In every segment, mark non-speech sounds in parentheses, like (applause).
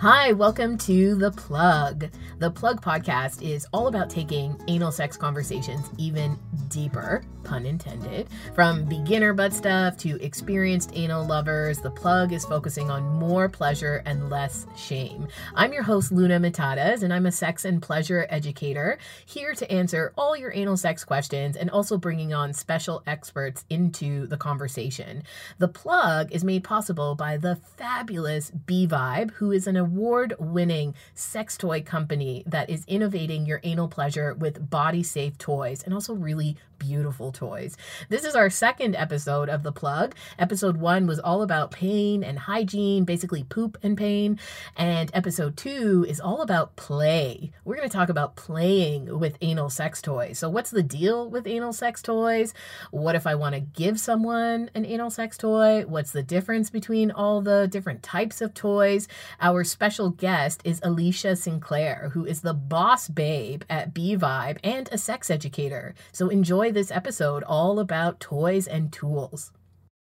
Hi, welcome to The Plug. The Plug podcast is all about taking anal sex conversations even deeper, pun intended. From beginner butt stuff to experienced anal lovers, The Plug is focusing on more pleasure and less shame. I'm your host, Luna Matatas, and I'm a sex and pleasure educator here to answer all your anal sex questions and also bringing on special experts into the conversation. The Plug is made possible by the fabulous B Vibe, who is an award winning sex toy company that is innovating your anal pleasure with body safe toys and also really beautiful toys. This is our second episode of The Plug. Episode one was all about pain and hygiene, basically poop and pain. And episode two is all about play. We're going to talk about playing with anal sex toys. So, what's the deal with anal sex toys? What if I want to give someone an anal sex toy? What's the difference between all the different types of toys? Our special guest is Alicia Sinclair, who is the boss babe at B Vibe and a sex educator. So enjoy this episode all about toys and tools.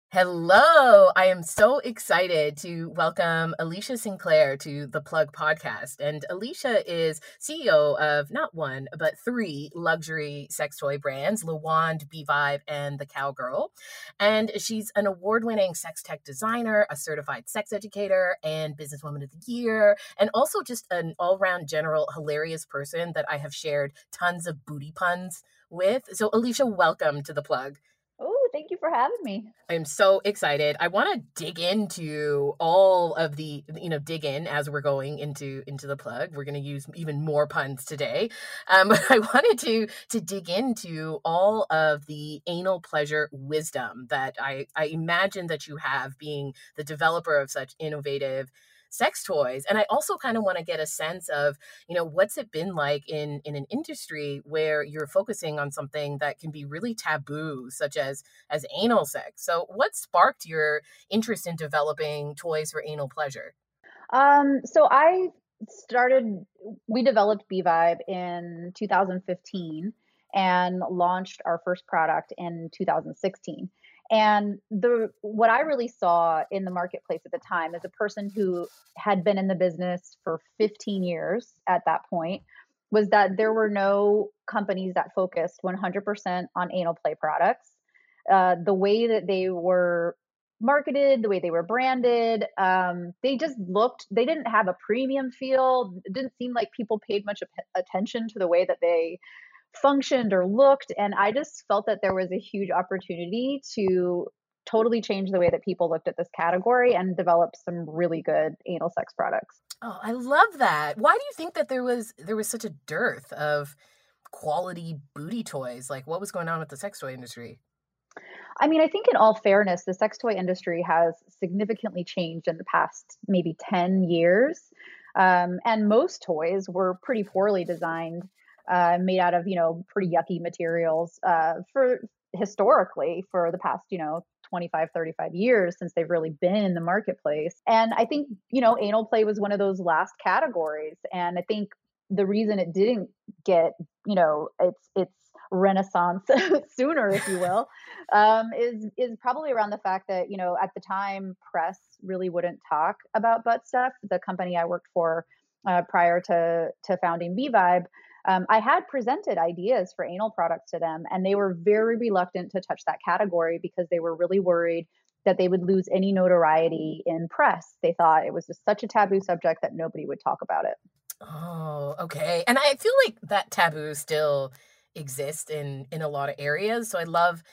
Hello, I am so excited to welcome Alicia Sinclair to the Plug podcast. And Alicia is CEO of not one, but three luxury sex toy brands Le Wand, B Vibe, and The Cowgirl. And she's an award winning sex tech designer, a certified sex educator, and businesswoman of the year, and also just an all round general hilarious person that I have shared tons of booty puns with. So, Alicia, welcome to the Plug. Oh, thank you for having me. I'm so excited. I want to dig into all of the, you know, dig in as we're going into into the plug. We're going to use even more puns today. Um, (laughs) but I wanted to to dig into all of the anal pleasure wisdom that I I imagine that you have being the developer of such innovative sex toys and i also kind of want to get a sense of you know what's it been like in in an industry where you're focusing on something that can be really taboo such as as anal sex. So what sparked your interest in developing toys for anal pleasure? Um so i started we developed b vibe in 2015 and launched our first product in 2016 and the what I really saw in the marketplace at the time as a person who had been in the business for 15 years at that point was that there were no companies that focused 100% on anal play products. Uh, the way that they were marketed, the way they were branded, um, they just looked, they didn't have a premium feel. It didn't seem like people paid much attention to the way that they functioned or looked. And I just felt that there was a huge opportunity to totally change the way that people looked at this category and develop some really good anal sex products. Oh, I love that. Why do you think that there was there was such a dearth of quality booty toys? Like what was going on with the sex toy industry? I mean, I think in all fairness, the sex toy industry has significantly changed in the past maybe 10 years. Um, and most toys were pretty poorly designed uh, made out of you know pretty yucky materials uh, for historically for the past you know 25 35 years since they've really been in the marketplace. And i think you know anal play was one of those last categories. And i think the reason it didn't get you know its its renaissance (laughs) sooner if you will um, is is probably around the fact that you know at the time press really wouldn't talk about butt stuff. The company i worked for uh, prior to to founding b vibe um, I had presented ideas for anal products to them, and they were very reluctant to touch that category because they were really worried that they would lose any notoriety in press. They thought it was just such a taboo subject that nobody would talk about it. Oh, okay. And I feel like that taboo still exists in in a lot of areas. So I love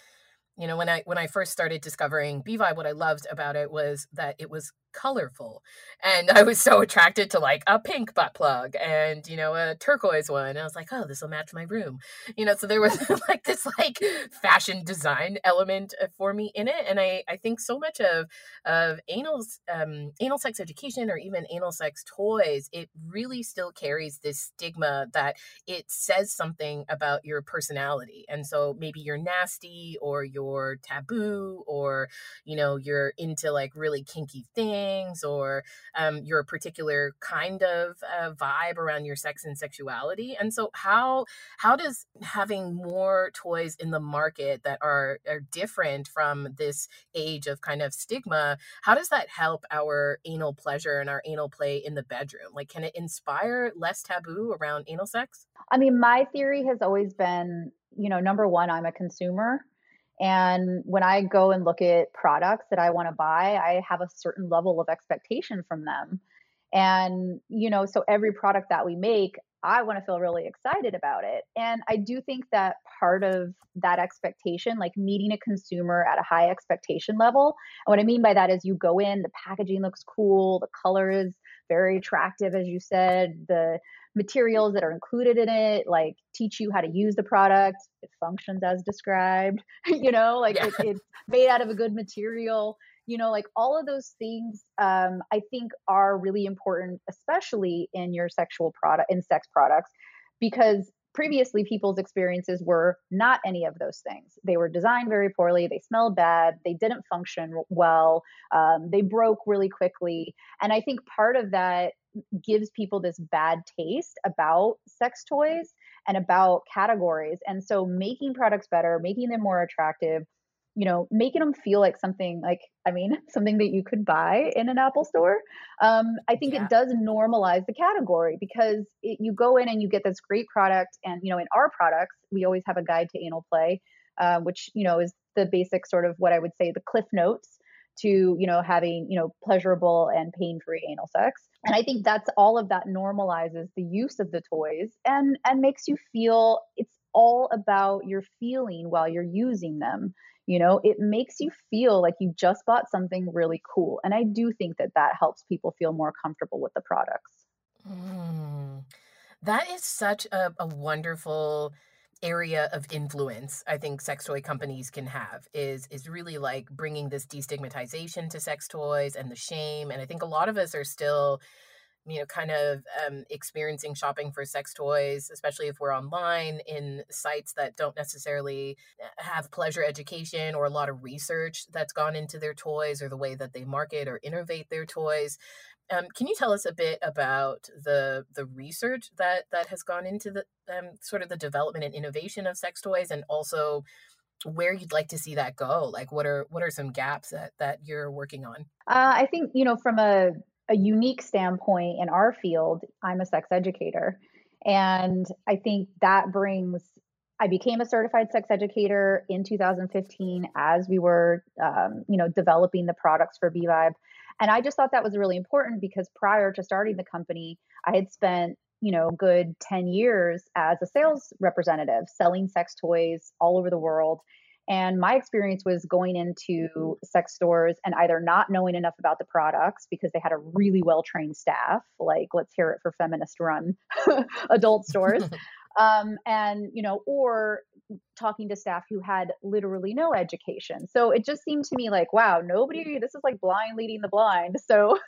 you know when i when i first started discovering b vibe what i loved about it was that it was colorful and i was so attracted to like a pink butt plug and you know a turquoise one i was like oh this will match my room you know so there was (laughs) like this like fashion design element uh, for me in it and i i think so much of of anal um anal sex education or even anal sex toys it really still carries this stigma that it says something about your personality and so maybe you're nasty or you're taboo or you know you're into like really kinky things things or um, your particular kind of uh, vibe around your sex and sexuality. And so, how how does having more toys in the market that are are different from this age of kind of stigma, how does that help our anal pleasure and our anal play in the bedroom? Like, can it inspire less taboo around anal sex? I mean, my theory has always been, you know, number one, I'm a consumer. And when I go and look at products that I want to buy, I have a certain level of expectation from them. And, you know, so every product that we make, I want to feel really excited about it. And I do think that part of that expectation, like meeting a consumer at a high expectation level, and what I mean by that is you go in, the packaging looks cool, the color is very attractive, as you said, the materials that are included in it like teach you how to use the product. It functions as described (laughs) you know like yeah. it, it's made out of a good material. You know like all of those things um, i think are really important especially in your sexual product in sex products because previously people's experiences were not any of those things. They were designed very poorly. They smelled bad. They didn't function well. Um, they broke really quickly. And i think part of that gives people this bad taste about sex toys and about categories. And so making products better, making them more attractive, you know, making them feel like something like, I mean, (laughs) something that you could buy in an Apple store. Um, I think yeah. it does normalize the category because it, you go in and you get this great product. And, you know, in our products, we always have a guide to anal play, uh, which, you know, is the basic sort of what I would say the cliff notes to, you know, having, you know, pleasurable and pain free anal sex and i think that's all of that normalizes the use of the toys and and makes you feel it's all about your feeling while you're using them you know it makes you feel like you just bought something really cool and i do think that that helps people feel more comfortable with the products. Mm, that is such a, a wonderful area of influence I think sex toy companies can have is is really like bringing this destigmatization to sex toys and the shame and I think a lot of us are still you know kind of um, experiencing shopping for sex toys especially if we're online in sites that don't necessarily uh, have pleasure education or a lot of research that's gone into their toys or the way that they market or innovate their toys um, can you tell us a bit about the the research that that has gone into the um, sort of the development and innovation of sex toys, and also where you'd like to see that go? Like, what are what are some gaps that that you're working on? Uh, I think you know from a a unique standpoint in our field, I'm a sex educator, and I think that brings I became a certified sex educator in 2015 as we were, um, you know, developing the products for B-Vibe. And I just thought that was really important because prior to starting the company, I had spent, you know, good 10 years as a sales representative selling sex toys all over the world. And my experience was going into sex stores and either not knowing enough about the products because they had a really well trained staff, like let's hear it for feminist run (laughs) adult stores, (laughs) um, and you know, or talking to staff who had literally no education. So it just seemed to me like, wow, nobody, this is like blind leading the blind. (laughs) So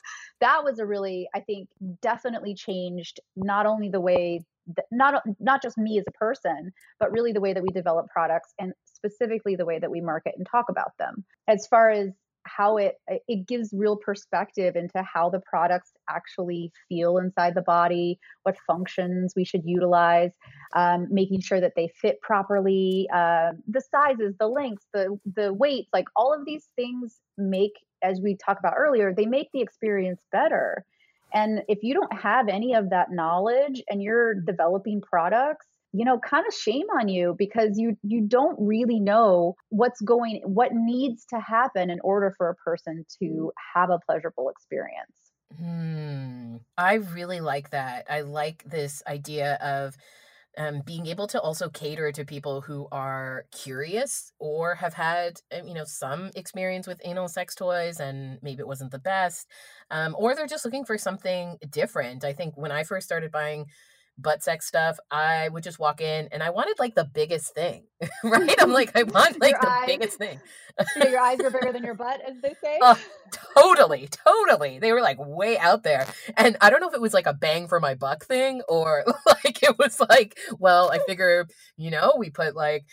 that was a really, I think, definitely changed not only the way not not just me as a person, but really the way that we develop products and specifically the way that we market and talk about them. As far as how it it gives real perspective into how the products actually feel inside the body what functions we should utilize um, making sure that they fit properly uh, the sizes the lengths the the weights like all of these things make as we talked about earlier they make the experience better and if you don't have any of that knowledge and you're developing products you know kind of shame on you because you you don't really know what's going what needs to happen in order for a person to have a pleasurable experience. Hmm. i really like that. I like this idea of um, being able to also cater to people who are curious or have had um, you know some experience with anal sex toys and maybe it wasn't the best um, or they're just looking for something different. I think when i first started buying butt sex stuff, I would just walk in and I wanted like the biggest thing, (laughs) (laughs) right? I'm like, I want like the eyes, biggest thing. know, your eyes are bigger than your (laughs) butt, as they say. Uh, totally, totally. They were like way out there. And I don't know if it was like a bang for my buck thing or like it was like, well, I figure, you know, we put like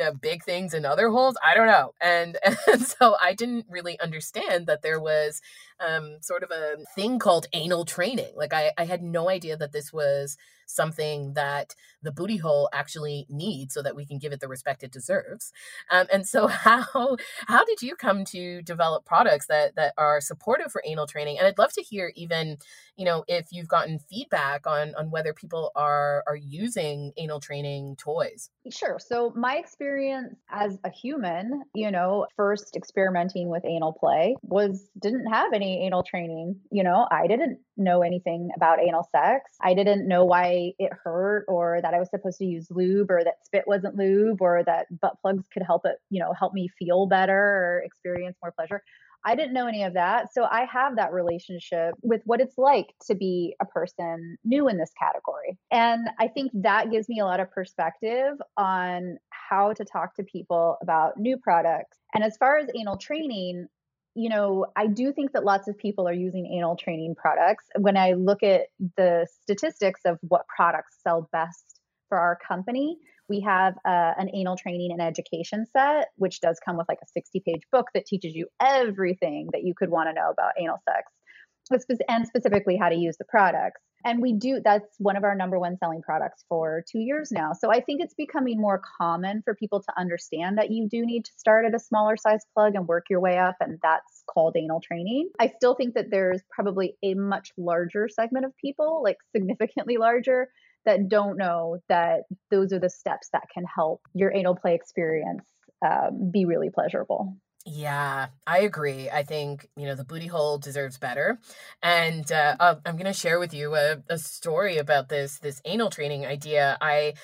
uh, big things in other holes. I don't know. And, and so I didn't really understand that there was um, sort of a thing called anal training. Like I, I had no idea that this was something that the booty hole actually needs so that we can give it the respect it deserves. Um, and so (laughs) how how did you come to develop products that that are supportive for anal training? And I'd love to hear even, you know, if you've gotten feedback on on whether people are are using anal training toys. Sure. So my experience as a human, you know, first experimenting with anal play was didn't have any anal training. You know, I didn't know anything about anal sex. I didn't know why it hurt or that I was supposed to use lube or that spit wasn't lube or that butt plugs could help it, you know, help me feel better or experience more pleasure. I didn't know any of that. So I have that relationship with what it's like to be a person new in this category. And I think that gives me a lot of perspective on how to talk to people about new products. And as far as anal training, you know, I do think that lots of people are using anal training products. When I look at the statistics of what products sell best for our company, we have uh, an anal training and education set, which does come with like a 60 page book that teaches you everything that you could want to know about anal sex and specifically how to use the products. And we do, that's one of our number one selling products for two years now. So I think it's becoming more common for people to understand that you do need to start at a smaller size plug and work your way up. And that's called anal training. I still think that there's probably a much larger segment of people, like significantly larger, that don't know that those are the steps that can help your anal play experience um, be really pleasurable. Yeah, I agree. I think, you know, the booty hole deserves better. And uh, I'm going to share with you a, a story about this this anal training idea. I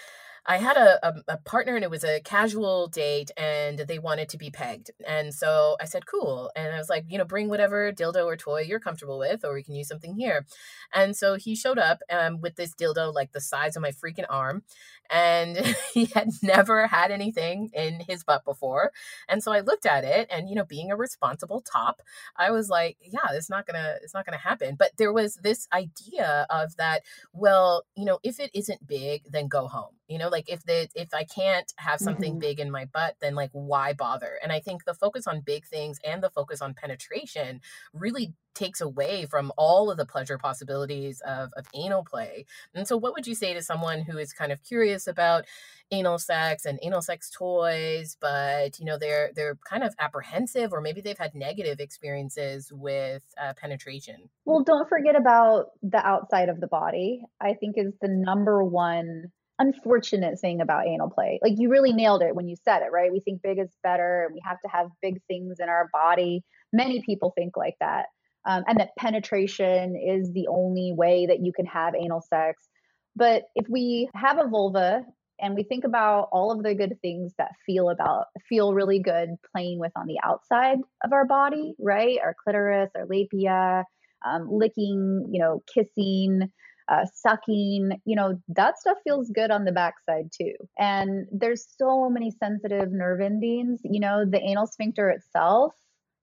I had a, a, a, partner and it was a casual date and they wanted to be pegged. And so I said, cool. And I was like, you know, bring whatever dildo or toy you're comfortable with, or we can use something here. And so he showed up um, with this dildo like the size of my freaking arm. And (laughs) he had never had anything in his butt before. And so I looked at it and, you know, being a responsible top, I was like, yeah, it's not gonna, it's not gonna happen. But there was this idea of that, well, you know, if it isn't big, then go home you know like if the if i can't have something mm-hmm. big in my butt then like why bother and i think the focus on big things and the focus on penetration really takes away from all of the pleasure possibilities of, of anal play and so what would you say to someone who is kind of curious about anal sex and anal sex toys but you know they're they're kind of apprehensive or maybe they've had negative experiences with uh, penetration well don't forget about the outside of the body i think is the number one unfortunate thing about anal play. Like you really nailed it when you said it, right? We think big is better and we have to have big things in our body. Many people think like that. Um, and that penetration is the only way that you can have anal sex. But if we have a vulva and we think about all of the good things that feel about feel really good playing with on the outside of our body, right? Our clitoris, our labia, um, licking, you know, kissing, uh, sucking, you know, that stuff feels good on the backside too. And there's so many sensitive nerve endings. You know, the anal sphincter itself,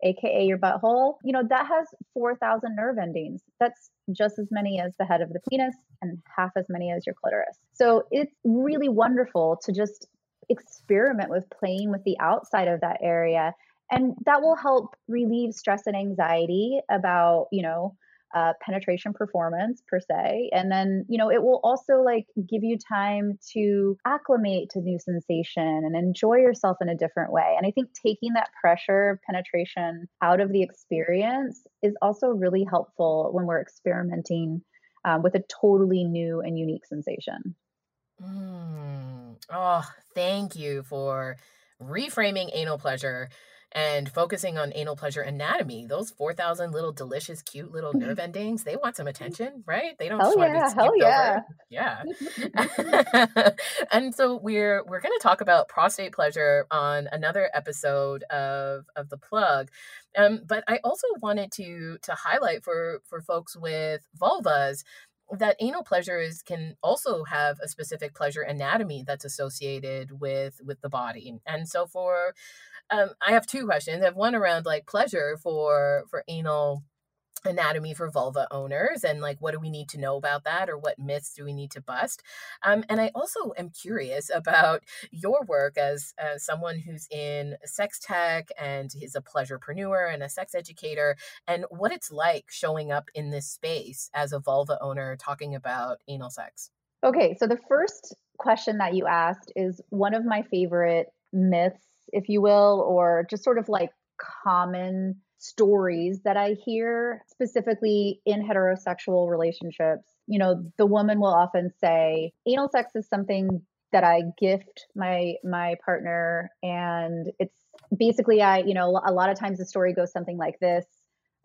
aka your butthole, you know, that has 4,000 nerve endings. That's just as many as the head of the penis and half as many as your clitoris. So it's really wonderful to just experiment with playing with the outside of that area. And that will help relieve stress and anxiety about, you know, uh, penetration performance per se. And then you know it will also like give you time to acclimate to new sensation and enjoy yourself in a different way. And i think taking that pressure of penetration out of the experience is also really helpful when we're experimenting um, with a totally new and unique sensation. Mm. oh thank you for reframing anal pleasure and focusing on anal pleasure anatomy. Those 4,000 little delicious, cute little nerve endings, they want some attention, right? They don't hell yeah, hell yeah. Over. Yeah. (laughs) (laughs) and so we're we're going to talk about prostate pleasure on another episode of of the plug. Um, but I also wanted to to highlight for for folks with vulvas that anal pleasures can also have a specific pleasure anatomy that's associated with with the body and so for um, I have two questions. I have one around like pleasure for for anal anatomy for vulva owners and like what do we need to know about that or what myths do we need to bust um, and i also am curious about your work as, as someone who's in sex tech and is a pleasurepreneur and a sex educator and what it's like showing up in this space as a vulva owner talking about anal sex okay so the first question that you asked is one of my favorite myths if you will or just sort of like common stories that I hear specifically in heterosexual relationships. You know, the woman will often say, anal sex is something that I gift my my partner and it's basically I, you know, a lot of times the story goes something like this.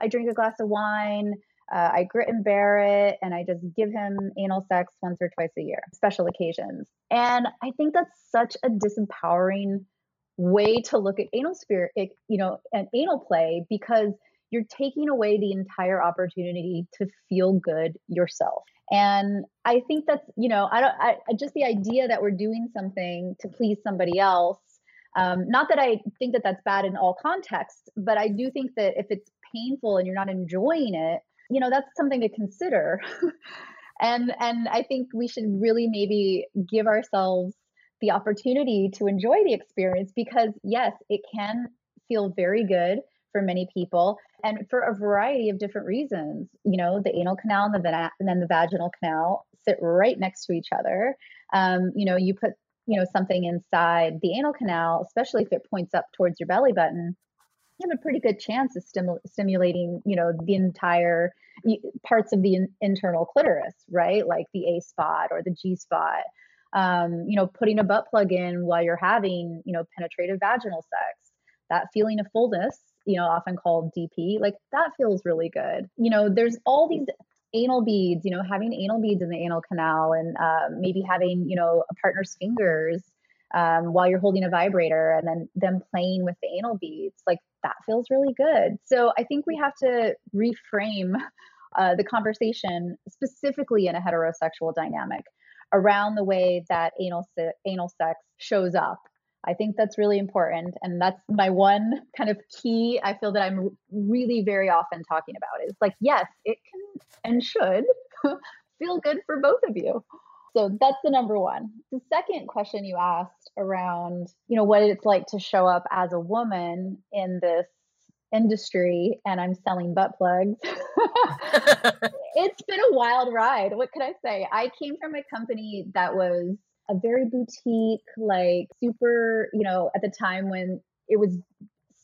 I drink a glass of wine, uh, I grit and bear it, and I just give him anal sex once or twice a year, special occasions. And I think that's such a disempowering way to look at anal spirit, you know, and anal play because you're taking away the entire opportunity to feel good yourself. And I think that's, you know, I don't, I, just the idea that we're doing something to please somebody else. Um, not that I think that that's bad in all contexts, but I do think that if it's painful and you're not enjoying it, you know, that's something to consider. (laughs) and and I think we should really maybe give ourselves the opportunity to enjoy the experience because, yes, it can feel very good for many people and for a variety of different reasons. You know, the anal canal and, the and then the vaginal canal sit right next to each other. Um, you know, you put you know something inside the anal canal, especially if it points up towards your belly button, you have a pretty good chance of stimu- stimulating, you know, the entire parts of the in- internal clitoris, right? Like the A spot or the G spot um, you know, putting a butt plug in while you're having, you know, penetrative vaginal sex, that feeling of fullness, you know, often called DP, like that feels really good. You know, there's all these anal beads, you know, having anal beads in the anal canal and uh, maybe having, you know, a partner's fingers um, while you're holding a vibrator and then them playing with the anal beads, like that feels really good. So I think we have to reframe uh, the conversation specifically in a heterosexual dynamic around the way that anal se- anal sex shows up. I think that's really important, and that's my one kind of key. I feel that I'm really very often talking about is like, yes, it can and should (laughs) feel good for both of you. So that's the number one. The second question you asked around, you know, what it's like to show up as a woman in this industry and I'm selling butt plugs. (laughs) (laughs) it's been a wild ride. What could I say? I came from a company that was a very boutique, like super, you know, at the time when it was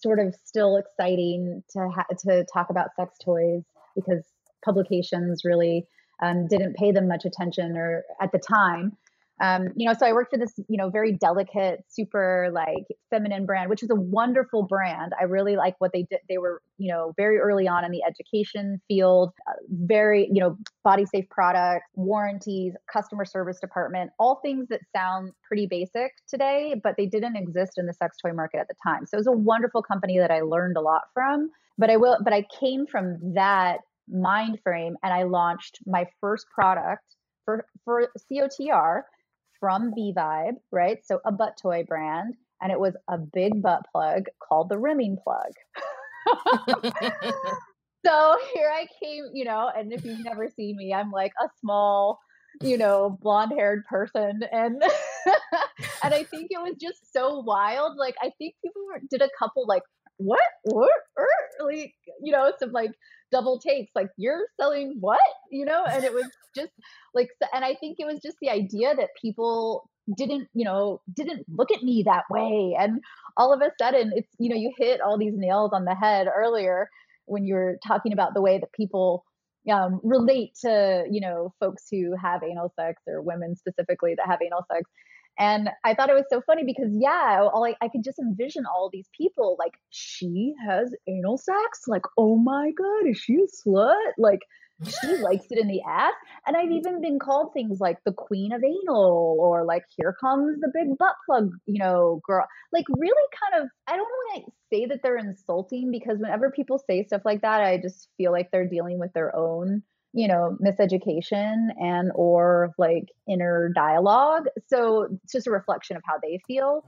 sort of still exciting to ha- to talk about sex toys because publications really um, didn't pay them much attention or at the time um, you know, so I worked for this, you know, very delicate, super like feminine brand, which was a wonderful brand. I really like what they did. They were, you know, very early on in the education field, uh, very, you know, body safe products, warranties, customer service department, all things that sound pretty basic today, but they didn't exist in the sex toy market at the time. So it was a wonderful company that I learned a lot from. But I will, but I came from that mind frame and I launched my first product for for COTR from B Vibe, right? So a butt toy brand, and it was a big butt plug called the rimming plug. (laughs) (laughs) so here I came, you know, and if you've never seen me, I'm like a small, you know, blonde haired person. And (laughs) and I think it was just so wild. Like I think people were, did a couple like what what er, like you know some like double takes like you're selling what? You know and it was just like and i think it was just the idea that people didn't you know didn't look at me that way and all of a sudden it's you know you hit all these nails on the head earlier when you were talking about the way that people um, relate to you know folks who have anal sex or women specifically that have anal sex and I thought it was so funny because, yeah, I, I could just envision all these people like, she has anal sex? Like, oh my God, is she a slut? Like, she likes it in the ass. And I've even been called things like the queen of anal or like, here comes the big butt plug, you know, girl. Like, really kind of, I don't want to say that they're insulting because whenever people say stuff like that, I just feel like they're dealing with their own you know miseducation and or like inner dialogue. So it's just a reflection of how they feel.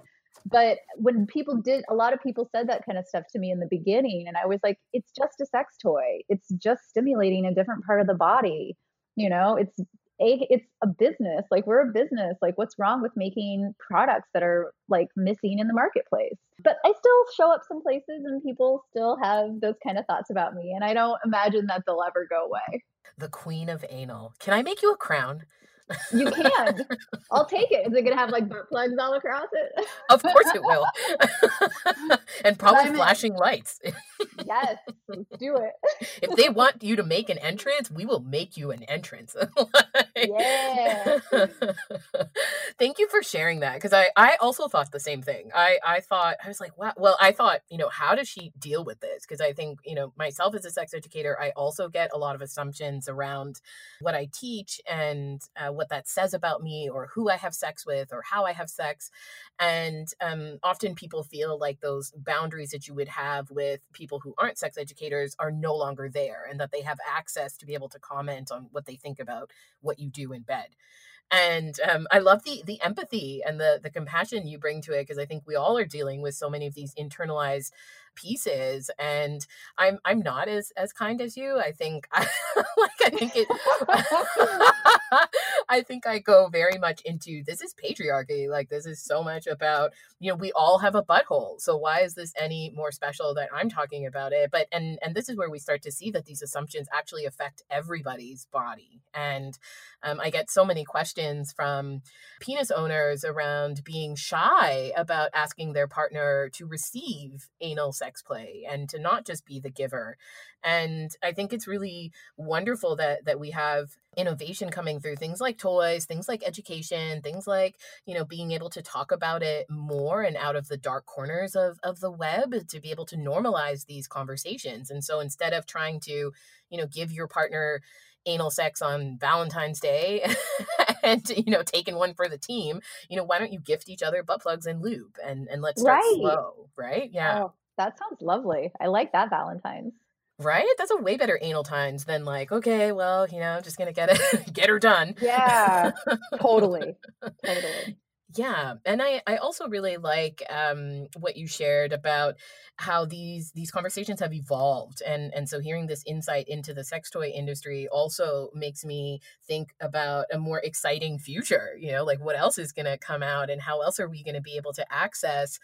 But when people did a lot of people said that kind of stuff to me in the beginning and i was like it's just a sex toy. It's just stimulating a different part of the body. You know it's a it's a business. Like we're a business. Like what's wrong with making products that are like missing in the marketplace? But i still show up some places and people still have those kind of thoughts about me and i don't imagine that they'll ever go away the queen of anal. Can i make you a crown you can. I'll take it. Is it gonna have like butt plugs all across it? Of course it will. (laughs) and probably flashing lights. yes, do it. if they want you to make an entrance, we will make you an entrance. (laughs) yeah. (laughs) Thank you for sharing that because I I also thought the same thing. I I thought I was like, wow. Well, I thought you know how does she deal with this? Because I think you know myself as a sex educator, I also get a lot of assumptions around what I teach and uh, what that says about me or who I have sex with or how I have sex. And um, often people feel like those boundaries that you would have with people who aren't sex educators are no longer there and that they have access to be able to comment on what they think about what you do in bed and um, I love the the empathy and the the compassion you bring to it because I think we all are dealing with so many of these internalized pieces and i'm i'm not as as kind as you i think I, (laughs) like i think it (laughs) i think i go very much into this is patriarchy like this is so much about you know we all have a butthole so why is this any more special that i'm talking about it? But and and this is where we start to see that these assumptions actually affect everybody's body and um, i get so many questions from penis owners around being shy about asking their partner to receive anal sex play and to not just be the giver. And I think it's really wonderful that that we have innovation coming through things like toys, things like education, things like, you know, being able to talk about it more and out of the dark corners of of the web to be able to normalize these conversations. And so instead of trying to, you know, give your partner anal sex on Valentine's Day (laughs) and you know taking one for the team, you know, why don't you gift each other butt plugs and lube and and let's start right. slow, right? Yeah. Oh, that sounds lovely. I like that Valentine's. Right? That's a way better anal times than like, okay, well, you know, I'm just gonna get it (laughs) get her done. Yeah. (laughs) totally. Totally. Yeah, and I I also really like um, what you shared about how these these conversations have evolved, and and so hearing this insight into the sex toy industry also makes me think about a more exciting future. You know, like what else is going to come out, and how else are we going to be able to access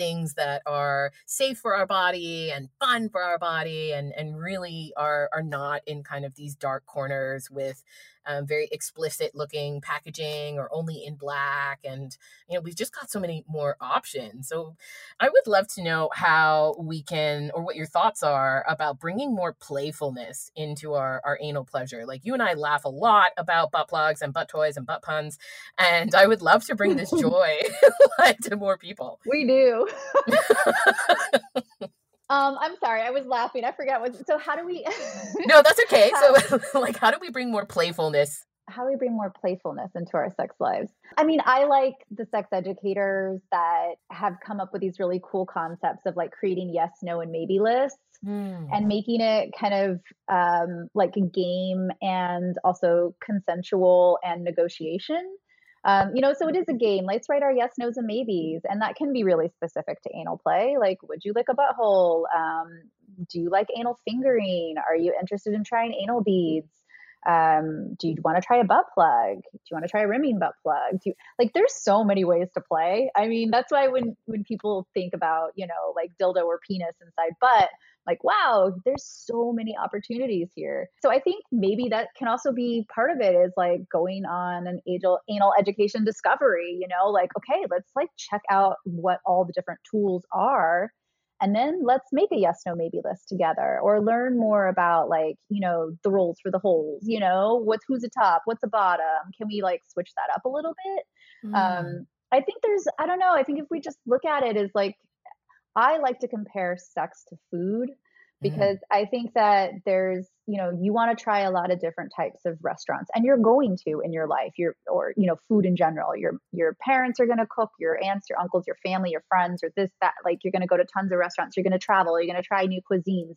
things that are safe for our body and fun for our body and and really are are not in kind of these dark corners with um, very explicit looking packaging or only in black. And, you know, we've just got so many more options. So I would love to know how we can, or what your thoughts are about bringing more playfulness into our, our anal pleasure. Like you and I laugh a lot about butt plugs and butt toys and butt puns. And I would love to bring this (laughs) joy (laughs) to more people. We do. (laughs) Um, I'm sorry, I was laughing. I forgot what. So how do we? (laughs) no, that's okay. So (laughs) like, how do we bring more playfulness? How do we bring more playfulness into our sex lives? I mean, I like the sex educators that have come up with these really cool concepts of like creating yes, no, and maybe lists. Mm. And making it kind of um, like a game and also consensual and negotiation. Um, you know, so it is a game. Let's write our yes, nos, and maybes. And that can be really specific to anal play. Like, would you lick a butthole? Um, do you like anal fingering? Are you interested in trying anal beads? Um, do you want to try a butt plug? Do you want to try a rimming butt plug? Do you, like there's so many ways to play. I mean, that's why when when people think about, you know, like dildo or penis inside butt, like wow there's so many opportunities here so i think maybe that can also be part of it is like going on an anal, anal education discovery you know like okay let's like check out what all the different tools are and then let's make a yes no maybe list together or learn more about like you know the roles for the holes you know what's who's a top what's a bottom can we like switch that up a little bit mm. um i think there's i don't know i think if we just look at it as like I like to compare sex to food. Because mm. I think that there's, you know, you want to try a lot of different types of restaurants and you're going to in your life, your or you know, food in general. Your your parents are going to cook, your aunts, your uncles, your family, your friends or this that like you're going to go to tons of restaurants, you're going to travel, you're going to try new cuisines.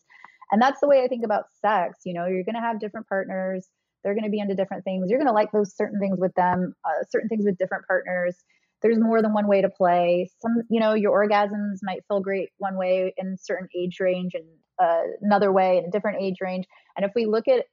And that's the way I think about sex, you know, you're going to have different partners, they're going to be into different things. You're going to like those certain things with them, uh, certain things with different partners there's more than one way to play. Some, you know, your orgasms might feel great one way in certain age range and uh, another way in a different age range. And if we look at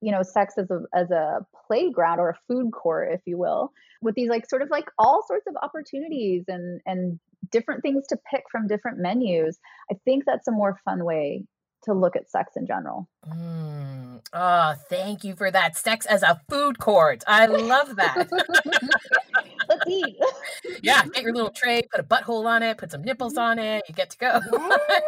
you know sex as a as a playground or a food court if you will with these like sort of like all sorts of opportunities and and different things to pick from different menus i think that's a more fun way to look at sex in general. Mm. oh thank you for that. Sex as a food court. I love that. (laughs) Let's eat. (laughs) Yeah get your little tray put a butthole on it put some nipples (laughs) on it you get to go.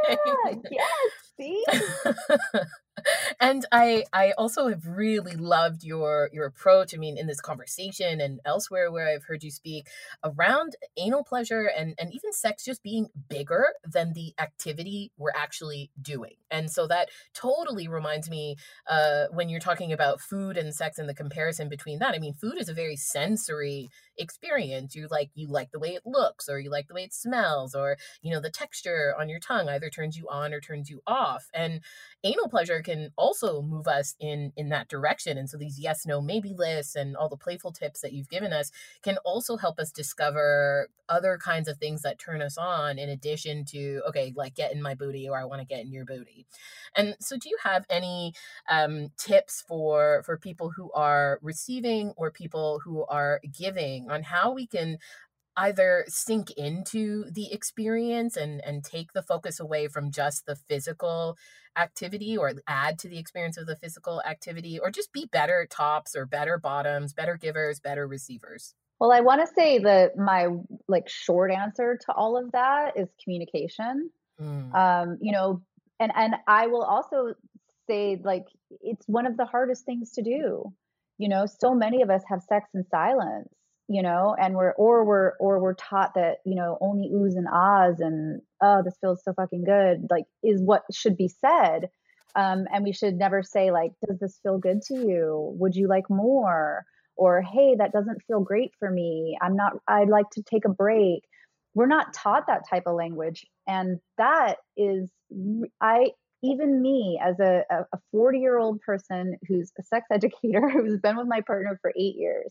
Yeah, yes see (laughs) (laughs) (laughs) and I I also have really loved your your approach. I mean, in this conversation and elsewhere where I've heard you speak around anal pleasure and and even sex just being bigger than the activity we're actually doing. And so that totally reminds me uh, when you're talking about food and sex and the comparison between that. I mean, food is a very sensory experience. You like you like the way it looks, or you like the way it smells, or you know the texture on your tongue either turns you on or turns you off. And anal pleasure can also move us in in that direction. And so these yes no maybe lists and all the playful tips that you've given us can also help us discover other kinds of things that turn us on in addition to okay like get in my booty or i want to get in your booty. And so do you have any um, tips for for people who are receiving or people who are giving on how we can either sink into the experience and and take the focus away from just the physical activity or add to the experience of the physical activity or just be better tops or better bottoms better givers better receivers? Well i want to say that my like short answer to all of that is communication. Mm. um you know and and i will also say like it's one of the hardest things to do. You know so many of us have sex in silence you know and we're or we're or we're taught that you know only oohs and ahs and oh this feels so fucking good like is what should be said. Um, and we should never say like does this feel good to you? Would you like more? or hey that doesn't feel great for me. I'm not i'd like to take a break. We're not taught that type of language and that is i even me as a, a 40 year old person who's a sex (laughs) educator who's been with my partner for eight years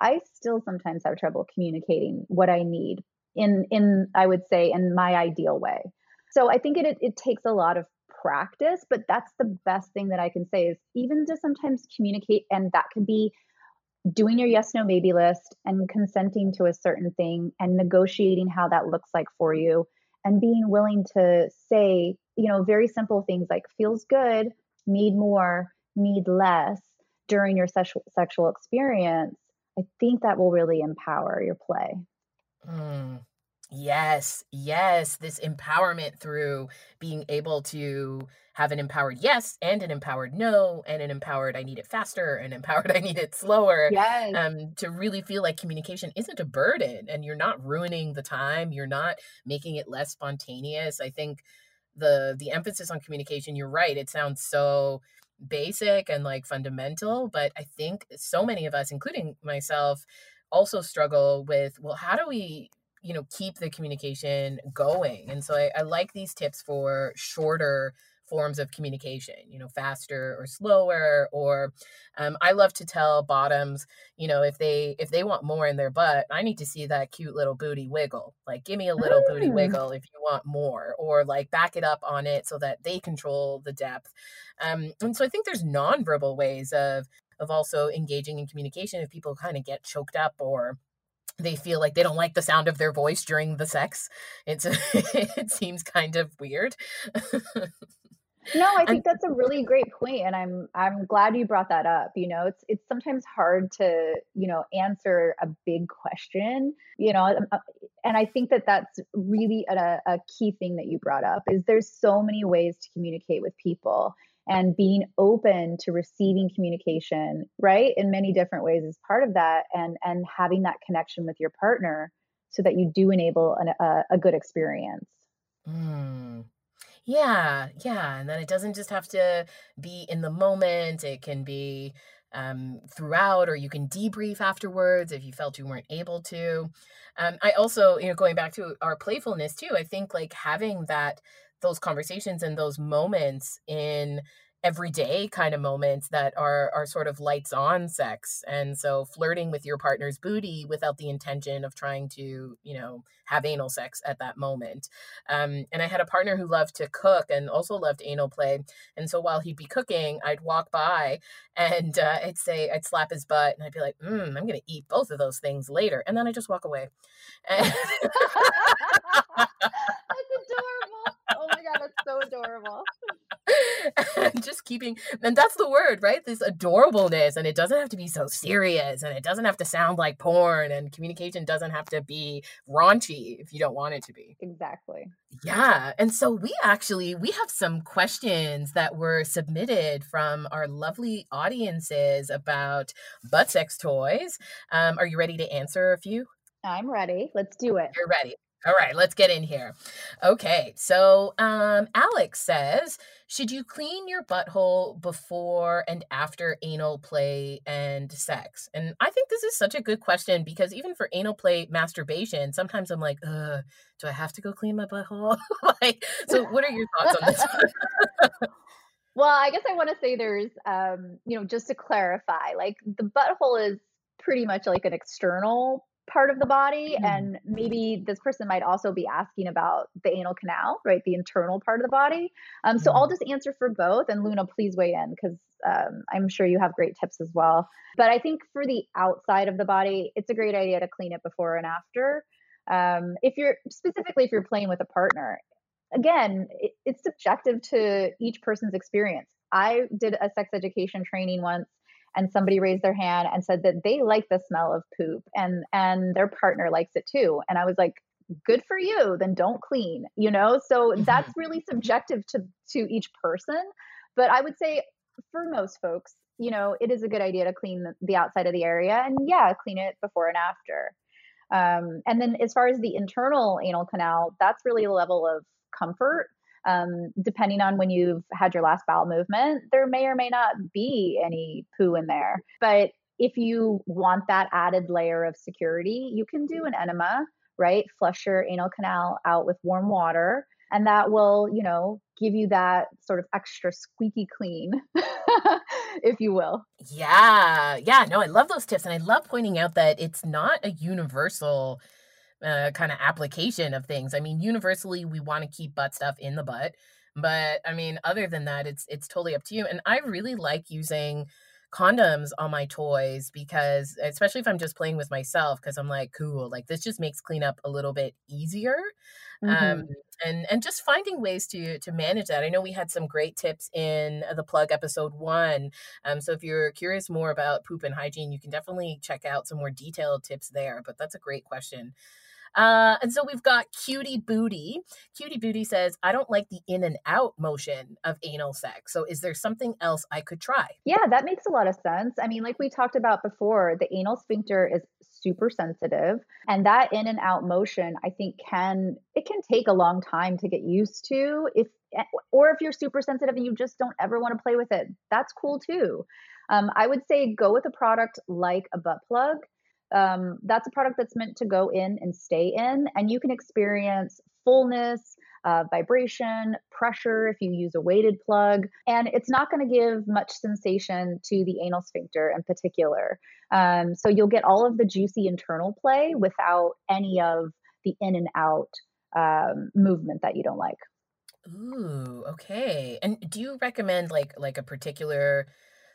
I still sometimes have trouble communicating what I need in in I would say in my ideal way. So I think it, it, it takes a lot of practice, but that's the best thing that I can say is even to sometimes communicate and that can be doing your yes no maybe list and consenting to a certain thing and negotiating how that looks like for you and being willing to say, you know, very simple things like feels good, need more, need less during your sexual sexual experience I think that will really empower your play. Mm. Yes, yes, this empowerment through being able to have an empowered yes and an empowered no and an empowered I need it faster and empowered (laughs) I need it slower. Yes. Um, to really feel like communication isn't a burden and you're not ruining the time, you're not making it less spontaneous. I think the the emphasis on communication, you're right, it sounds so basic and like fundamental, but I think so many of us, including myself, also struggle with well, how do we you know keep the communication going? And so I, I, like these tips for shorter forms of communication you know faster or slower or um, i love to tell bottoms you know if they if they want more in their butt i need to see that cute little booty wiggle. Like give me a little mm. booty wiggle if you want more or like back it up on it so that they control the depth. Um, and so i think there's nonverbal ways of of also engaging in communication if people kind of get choked up or they feel like they don't like the sound of their voice during the sex. It's (laughs) it seems kind of weird (laughs) no i think that's a really great point and i'm i'm glad you brought that up you know it's it's sometimes hard to you know answer a big question you know um, uh, and i think that that's really a, a key thing that you brought up is there's so many ways to communicate with people and being open to receiving communication right in many different ways is part of that and and having that connection with your partner so that you do enable an, a, a good experience mm. Yeah, yeah. And then it doesn't just have to be in the moment, it can be um, throughout, or you can debrief afterwards if you felt you weren't able to. Um, I also, you know, going back to our playfulness too, I think like having that, those conversations and those moments in everyday kind of moments that are are sort of lights on sex and so flirting with your partner's booty without the intention of trying to you know have anal sex at that moment um, and i had a partner who loved to cook and also loved anal play and so while he'd be cooking i'd walk by (laughs) and uh, i'd say i'd slap his butt and i'd be like mm, i'm gonna eat both of those things later and then i just walk away (laughs) (laughs) and- that's adorable. Oh my God, that's so adorable. (laughs) just keeping, and that's the word, right? This adorableness, and it doesn't have to be so serious, and it doesn't have to sound like porn, and communication doesn't have to be raunchy if you don't want it to be. Exactly. Yeah, and so we actually we have some questions that were submitted from our lovely audiences about butt sex toys. Um, are you ready to answer a few? I'm ready. Let's do it. You're ready. All right, let's get in here. Okay, so um, Alex says, should you clean your butthole before and after anal play and sex? And I think this is such a good question because even for anal play masturbation, sometimes I'm like, uh, do I have to go clean my butthole? (laughs) like, so what are your thoughts on this? (laughs) well, I guess I want to say there's, um, you know, just to clarify, like the butthole is pretty much like an external part of the body mm. and maybe this person might also be asking about the anal canal right the internal part of the body um, so i'll mm-hmm. just answer for both and luna please weigh in because um, i'm sure you have great tips as well but i think for the outside of the body it's a great idea to clean it before and after um, if you're specifically if you're playing with a partner again it, it's subjective to each person's experience i did a sex education training once and somebody raised their hand and said that they like the smell of poop and and their partner likes it too. And i was like good for you then don't clean you know? So mm-hmm. that's really subjective to to each person. But i would say for most folks you know it is a good idea to clean the, the outside of the area and yeah clean it before and after. Um, and then as far as the internal anal canal that's really a level of comfort um, depending on when you've had your last bowel movement, there may or may not be any poo in there. But if you want that added layer of security, you can do an enema, right? Flush your anal canal out with warm water, and that will, you know, give you that sort of extra squeaky clean, (laughs) if you will. Yeah. Yeah. No, I love those tips. And I love pointing out that it's not a universal uh, kind of application of things. I mean, universally, we want to keep butt stuff in the butt, but I mean, other than that, it's it's totally up to you. And I really like using condoms on my toys because especially if I'm just playing with myself because I'm like cool like this just makes cleanup a little bit easier um, mm-hmm. um and and just finding ways to to manage that I know we had some great tips in the plug episode 1 um so if you're curious more about poop and hygiene you can definitely check out some more detailed tips there but that's a great question uh, and so we've got Cutie Booty. Cutie Booty says, I don't like the in and out motion of anal sex. So is there something else I could try? Yeah, that makes a lot of sense. I mean, like we talked about before, the anal sphincter is super sensitive and that in and out motion i think can it can take a long time to get used to if eh, or if you're super sensitive and you just don't ever want to play with it that's cool too um, i would say go with a product like a butt plug um, that's a product that's meant to go in and stay in, and you can experience fullness, uh, vibration, pressure if you use a weighted plug, and it's not going to give much sensation to the anal sphincter in particular. Um, so you'll get all of the juicy internal play without any of the in and out um, movement that you don't like. Ooh, okay. And do you recommend like like a particular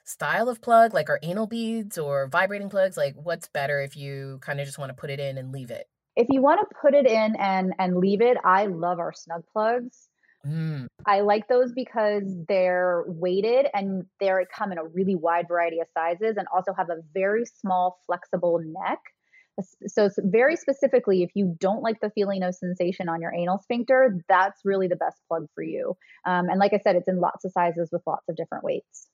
style of plug, like our anal beads or vibrating plugs? Like, what's better if you kind of just want to put it in and leave it? If you want to put it in and and leave it, I love our snug plugs. Mm. I like those because they're weighted and they come in a really wide variety of sizes and also have a very small, flexible neck. So, very specifically, if you don't like the feeling of sensation on your anal sphincter, that's really the best plug for you. Um, and like I said, it's in lots of sizes with lots of different weights.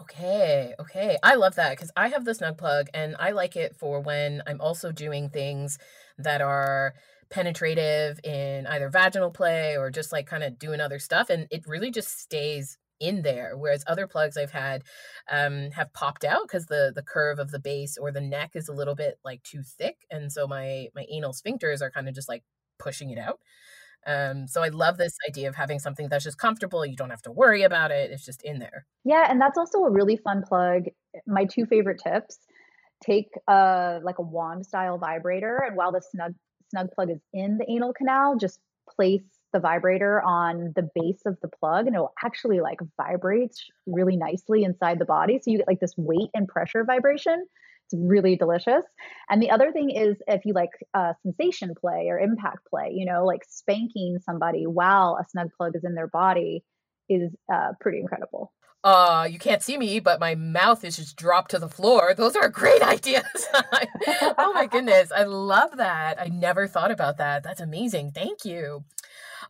Okay, okay. I love that because I have the snug plug and I like it for when I'm also doing things that are penetrative in either vaginal play or just like kind of doing other stuff. And it really just stays in there whereas other plugs i've had um, have popped out because the the curve of the base or the neck is a little bit like too thick and so my my anal sphincters are kind of just like pushing it out Um, so I love this idea of having something that's just comfortable. You don't have to worry about it. It's just in there. Yeah, and that's also a really fun plug. My two favorite tips: take a like a wand style vibrator, and while the snug snug plug is in the anal canal, just place the vibrator on the base of the plug and it'll actually like vibrates really nicely inside the body so you get like this weight and pressure vibration it's really delicious. And the other thing is if you like uh, sensation play or impact play, you know, like spanking somebody while a snug plug is in their body is uh, pretty incredible. Uh, you can't see me, but my mouth is just dropped to the floor. Those are great (laughs) ideas. (laughs) oh my goodness. I love that. I never thought about that. That's amazing. Thank you.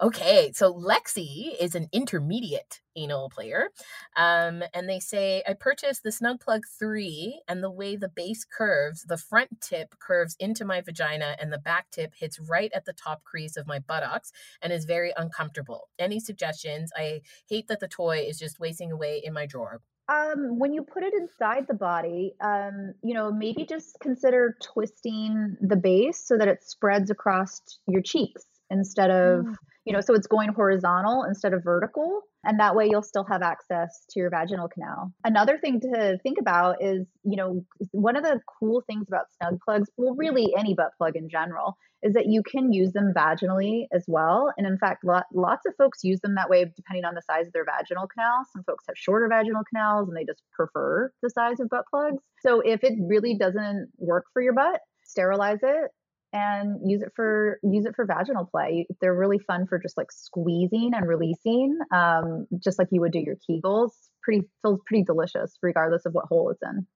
Okay, so Lexi is an intermediate anal player. Um, and they say, I purchased the Snug Plug 3, and the way the base curves, the front tip curves into my vagina, and the back tip hits right at the top crease of my buttocks and is very uncomfortable. Any suggestions? I hate that the toy is just wasting away in my drawer. Um, when you put it inside the body, um, you know, maybe just consider twisting the base so that it spreads across your cheeks instead of mm you know, so it's going horizontal instead of vertical. And that way you'll still have access to your vaginal canal. Another thing to think about is, you know, one of the cool things about snug plugs, well, really any butt plug in general, is that you can use them vaginally as well. And in fact, lots of folks use them that way depending on the size of their vaginal canal. Some folks have shorter vaginal canals and they just prefer the size of butt plugs. So if it really doesn't work for your butt, sterilize it and use it for use it for vaginal play. They're really fun for just like squeezing and releasing, um, just like you would do your Kegels. Pretty feels pretty delicious, regardless of what hole it's in.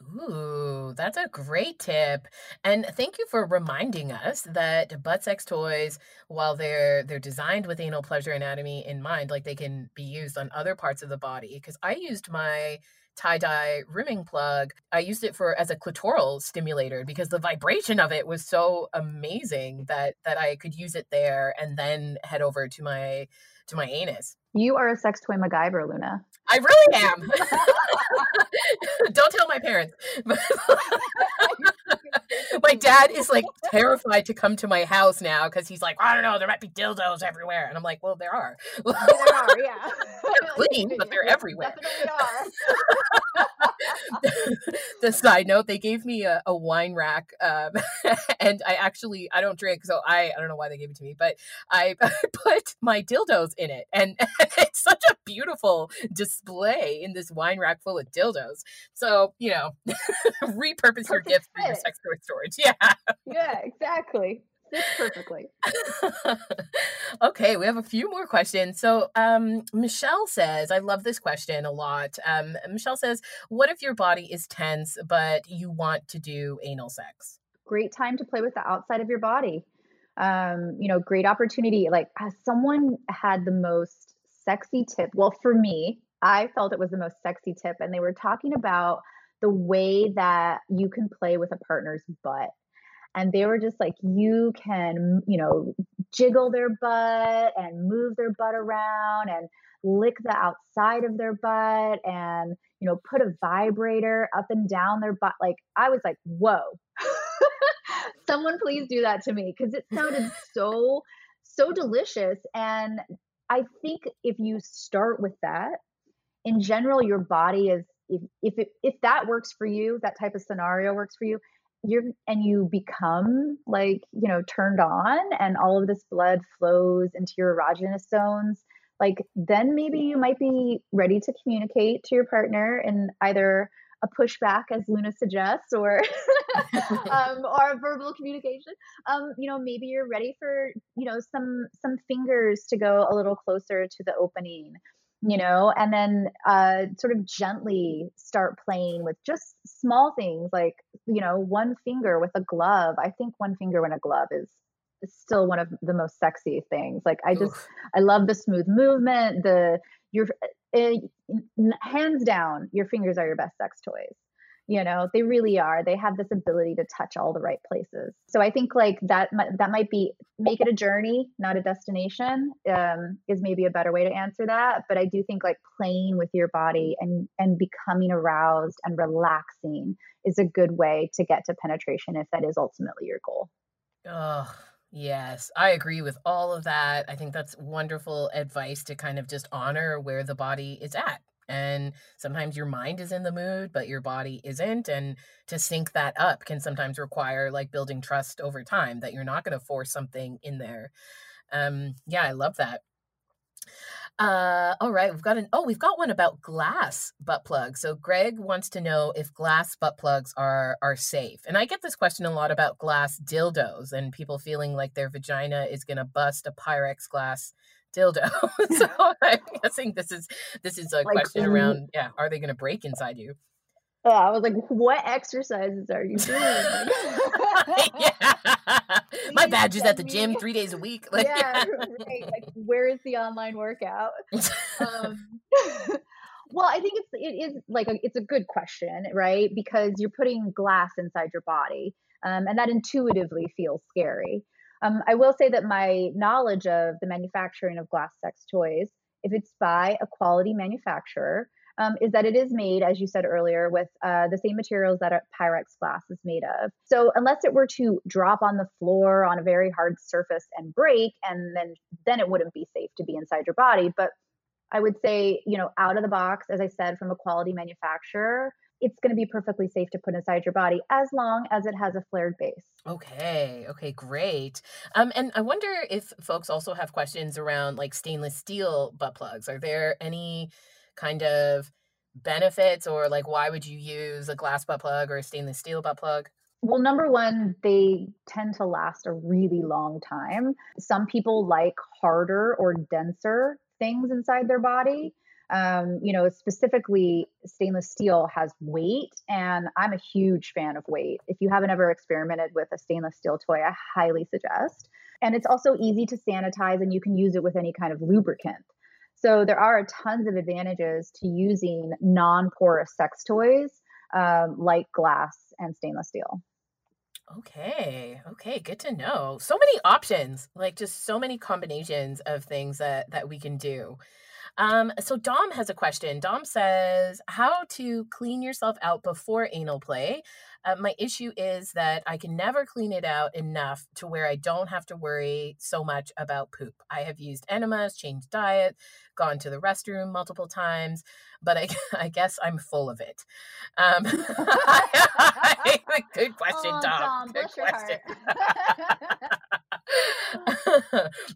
Ooh, that's a great tip. And thank you for reminding us that butt sex toys, while they're they're designed with anal pleasure anatomy in mind, like they can be used on other parts of the body. Because I used my tie dye rimming plug. I used it for as a clitoral stimulator because the vibration of it was so amazing that that I could use it there and then head over to my to my anus. You are a sex toy MacGyver, Luna. I really am. (laughs) Don't tell my parents. (laughs) (laughs) my dad is like terrified to come to my house now because he's like, I don't know, there might be dildos everywhere, and I'm like, well, there are. (laughs) there are, yeah. they're clean, but they're everywhere. (laughs) (laughs) the side note, they gave me a, a wine rack, um, and I actually I don't drink, so I I don't know why they gave it to me, but I put my dildos in it, and, it's such a beautiful display in this wine rack full of dildos. So you know, repurpose Perfect your gift for your sex toy storage. Yeah. Yeah, exactly. Fits perfectly. (laughs) okay, we have a few more questions. So, um, Michelle says, I love this question a lot. Um, Michelle says, What if your body is tense, but you want to do anal sex? Great time to play with the outside of your body. Um, you know, great opportunity. Like, someone had the most sexy tip. Well, for me, I felt it was the most sexy tip, and they were talking about the way that you can play with a partner's butt. And they were just like, you can, you know, jiggle their butt and move their butt around and lick the outside of their butt and, you know, put a vibrator up and down their butt. Like, I was like, whoa, (laughs) someone please do that to me because it sounded (laughs) so, so delicious. And I think if you start with that, in general, your body is if if it, if that works for you, that type of scenario works for you, you're and you become like you know turned on, and all of this blood flows into your erogenous zones. Like then maybe you might be ready to communicate to your partner in either a pushback, as Luna suggests, or (laughs) (laughs) um, or a verbal communication. Um, you know, maybe you're ready for you know some some fingers to go a little closer to the opening you know, and then uh, sort of gently start playing with just small things like, you know, one finger with a glove. I think one finger in a glove is, still one of the most sexy things. Like I just, Oof. I love the smooth movement. The your uh, hands down, your fingers are your best sex toys you know they really are. They have this ability to touch all the right places. So i think like that that might be make it a journey not a destination um, is maybe a better way to answer that. But i do think like playing with your body and and becoming aroused and relaxing is a good way to get to penetration if that is ultimately your goal. Oh Yes, I agree with all of that. I think that's wonderful advice to kind of just honor where the body is at. And sometimes your mind is in the mood, but your body isn't. And to sync that up can sometimes require like building trust over time that you're not going to force something in there. Um, yeah, I love that. Uh, all right, we've got an oh, we've got one about glass butt plugs. So Greg wants to know if glass butt plugs are are safe. And I get this question a lot about glass dildos and people feeling like their vagina is going to bust a Pyrex glass dildo. (laughs) so (laughs) I'm guessing this is this is a like, question around yeah, are they going to break inside you? Oh, I was like, what exercises are you doing? (laughs) yeah. My badge is at the gym three days a week. Like, yeah, right. Like, where is the online workout? um, well, I think it's it is like a, it's a good question, right? Because you're putting glass inside your body, um, and that intuitively feels scary. Um, I will say that my knowledge of the manufacturing of glass sex toys, if it's by a quality manufacturer, um, is that it is made, as you said earlier, with uh, the same materials that a Pyrex glass is made of. So unless it were to drop on the floor on a very hard surface and break, and then then it wouldn't be safe to be inside your body. But I would say, you know, out of the box, as I said, from a quality manufacturer, it's going to be perfectly safe to put inside your body as long as it has a flared base. Okay. Okay. Great. Um, and I wonder if folks also have questions around like stainless steel butt plugs. Are there any kind of benefits or like why would you use a glass butt plug or a stainless steel butt plug? Well, number one, they tend to last a really long time. Some people like harder or denser things inside their body. Um, you know, specifically, stainless steel has weight, and I'm a huge fan of weight. If you haven't ever experimented with a stainless steel toy, I highly suggest. And it's also easy to sanitize, and you can use it with any kind of lubricant. So there are tons of advantages to using non-porous sex toys um, like glass and stainless steel. Okay. Okay. Good to know. So many options, like just so many combinations of things that that we can do. Um, so Dom has a question. Dom says, "How to clean yourself out before anal play? Uh, my issue is that I can never clean it out enough to where I don't have to worry so much about poop. I have used enemas, changed diet, gone to the restroom multiple times, but I, (laughs) I guess I'm full of it." Um, (laughs) (laughs) good question, oh, Dom. Dom. Good question.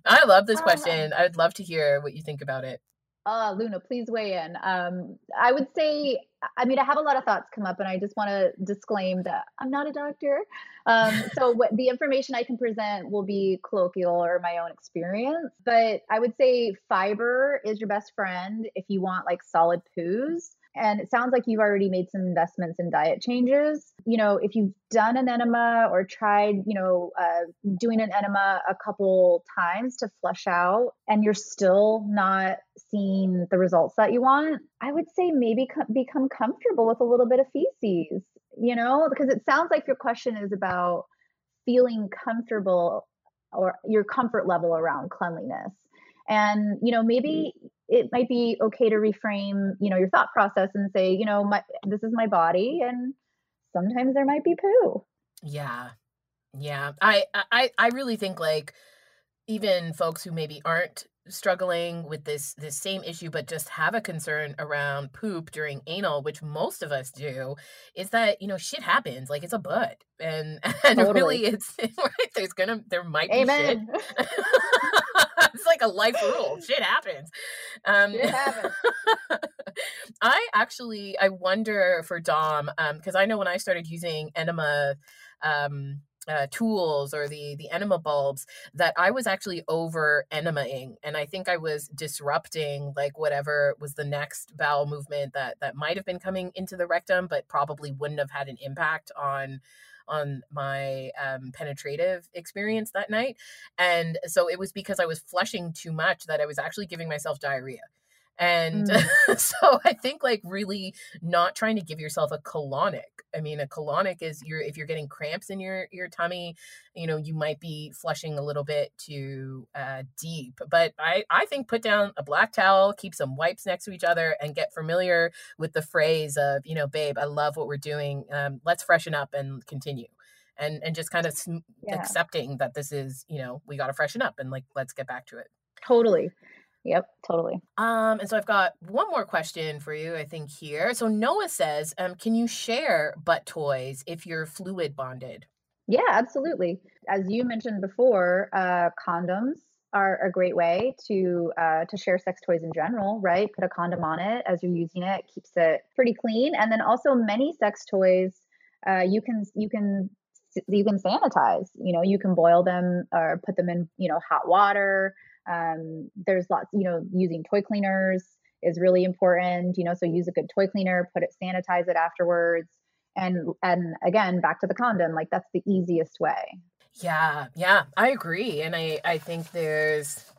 I love this question. I'd love to hear what you think about it. Uh, Luna, please weigh in. Um, I would say, I mean, I have a lot of thoughts come up, and I just want to disclaim that I'm not a doctor. Um, (laughs) so, what the information I can present will be colloquial or my own experience. But I would say fiber is your best friend if you want like solid poos. And it sounds like you've already made some investments in diet changes. You know, if you've done an enema or tried, you know, uh, doing an enema a couple times to flush out and you're still not seeing the results that you want, I would say maybe co- become comfortable with a little bit of feces, you know, because it sounds like your question is about feeling comfortable or your comfort level around cleanliness. And, you know, maybe it might be okay to reframe you know your thought process and say you know my this is my body and sometimes there might be poo. Yeah. Yeah. I i i really think like even folks who maybe aren't struggling with this this same issue but just have a concern around poop during anal which most of us do is that you know shit happens like it's a butt and (laughs) and totally. really it's (laughs) right there's gonna there might Amen. be shit (laughs) it's like a life rule shit happens um shit happens. (laughs) i actually i wonder for dom um because i know when i started using enema um uh, tools or the the enema bulbs that I was actually over enemaing, and I think I was disrupting like whatever was the next bowel movement that that might have been coming into the rectum, but probably wouldn't have had an impact on on my um, penetrative experience that night. And so it was because I was flushing too much that I was actually giving myself diarrhea. And mm. (laughs) so I think like really not trying to give yourself a colonic. I mean, a colonic is you're if you're getting cramps in your your tummy, you know, you might be flushing a little bit too uh, deep. But I I think put down a black towel, keep some wipes next to each other, and get familiar with the phrase of you know, babe, I love what we're doing. Um, let's freshen up and continue and and just kind of yeah. accepting that this is you know we got to freshen up and like let's get back to it totally Yep, totally. Um, and so I've got one more question for you, I think, here. So Noah says, um, can you share butt toys if you're fluid bonded? Yeah, absolutely. As you mentioned before, uh, condoms are a great way to uh, to share sex toys in general, right? Put a condom on it as you're using it, keeps it pretty clean. And then also many sex toys, uh, you can you can you can sanitize. You know, you can boil them or put them in you know hot water. Um, there's lots, you know, using toy cleaners is really important. You know, so use a good toy cleaner, put it, sanitize it afterwards and and again back to the condom like that's the easiest way yeah yeah i agree and i i think there's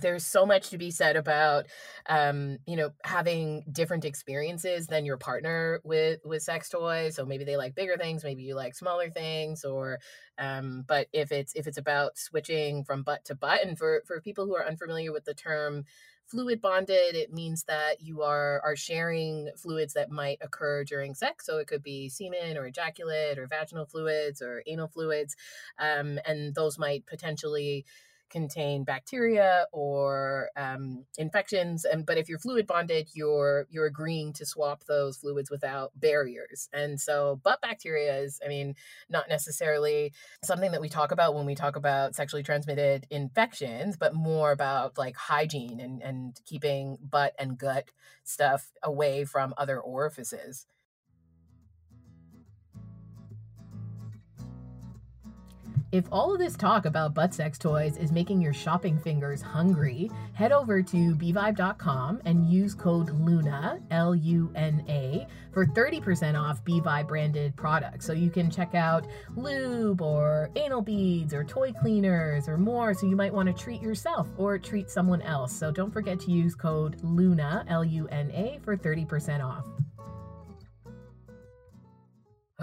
there's so much to be said about um you know having different experiences than your partner with with sex toys. So maybe they like bigger things maybe you like smaller things or um but if it's if it's about switching from butt to butt and for for people who are unfamiliar with the term fluid bonded it means that you are are sharing fluids that might occur during sex. So it could be semen or ejaculate or vaginal fluids or anal fluids um, and those might potentially contain bacteria or um, infections. And but if you're fluid bonded, you're you're agreeing to swap those fluids without barriers. And so, butt bacteria is, I mean, not necessarily something that we talk about when we talk about sexually transmitted infections, but more about like hygiene and and keeping butt and gut stuff away from other orifices. If all of this talk about butt sex toys is making your shopping fingers hungry, head over to bvibe.com and use code LUNA, L U N A, for 30% off B Vibe branded products. So you can check out lube or anal beads or toy cleaners or more. So you might want to treat yourself or treat someone else. So don't forget to use code LUNA, L U N A, for 30% off.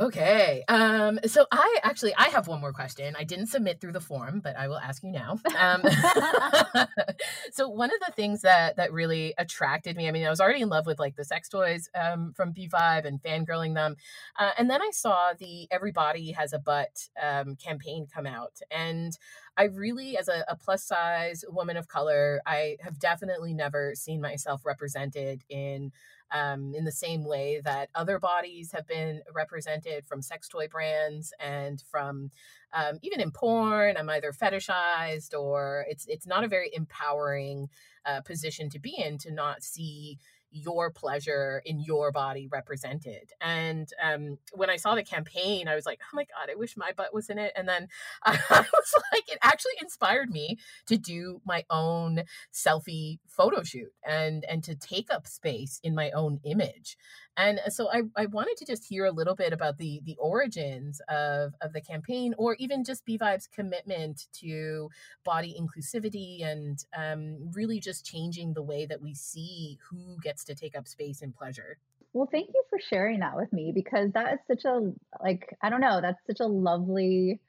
Okay. Um, so I actually I have one more question. I didn't submit through the form, but I will ask you now. Um, (laughs) so one of the things that that really attracted me, I mean, I was already in love with like the sex toys um, from B Vibe and fangirling them, uh, and then I saw the Everybody Has a Butt um, campaign come out, and I really, as a, a plus size woman of color, I have definitely never seen myself represented in um, in the same way that other bodies have been represented from sex toy brands and from um, even in porn. I'm either fetishized or it's it's not a very empowering uh, position to be in to not see your pleasure in your body represented. And um, when I saw the campaign, I was like, oh my God, I wish my butt was in it. And then (laughs) I, was like, it actually inspired me to do my own selfie photo shoot and and to take up space in my own image. And so I, I wanted to just hear a little bit about the the origins of, of the campaign or even just B Vibe's commitment to body inclusivity and um, really just changing the way that we see who gets to take up space and pleasure. Well, thank you for sharing that with me because that is such a like I don't know, that's such a lovely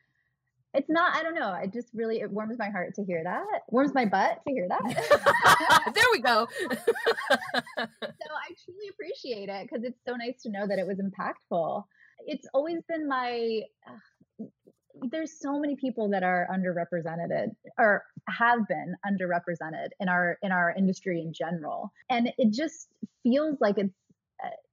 it's not i don't know it just really it warms my heart to hear that. Warms my butt to hear that. (laughs) There we go. (laughs) So i truly appreciate it because it's so nice to know that it was impactful. It's always been my uh, there's so many people that are underrepresented or have been underrepresented in our in our industry in general. And it just feels like it's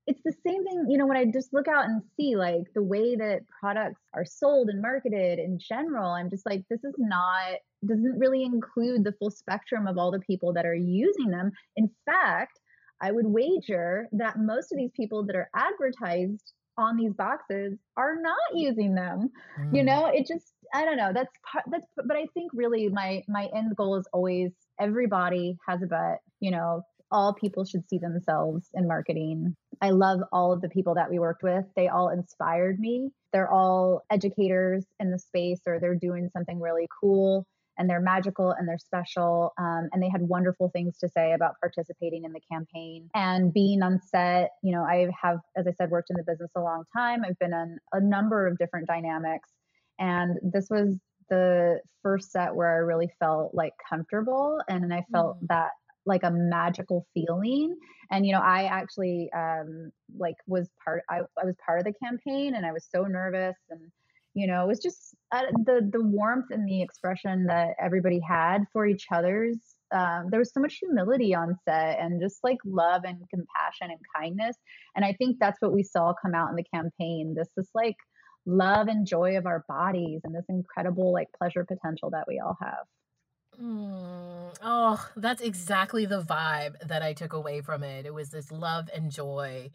it's the same thing, you know, when I just look out and see like the way that products are sold and marketed in general, I'm just like, this is not, doesn't really include the full spectrum of all the people that are using them. In fact, I would wager that most of these people that are advertised on these boxes are not using them. Mm. You know, it just, I don't know. That's part, that's, but I think really my, my end goal is always everybody has a butt, you know, all people should see themselves in marketing. I love all of the people that we worked with. They all inspired me. They're all educators in the space or they're doing something really cool and they're magical and they're special. Um, and they had wonderful things to say about participating in the campaign and being on set. You know, I have, as I said, worked in the business a long time. I've been in a number of different dynamics. And this was the first set where I really felt like comfortable and I felt mm. that like a magical feeling. And you know i actually um like was part I, I was part of the campaign and i was so nervous and you know it was just uh, the the warmth and the expression that everybody had for each other's um, there was so much humility on set and just like love and compassion and kindness. And i think that's what we saw come out in the campaign this is like love and joy of our bodies and this incredible like pleasure potential that we all have Mm, oh, that's exactly the vibe that I took away from it. It was this love and joy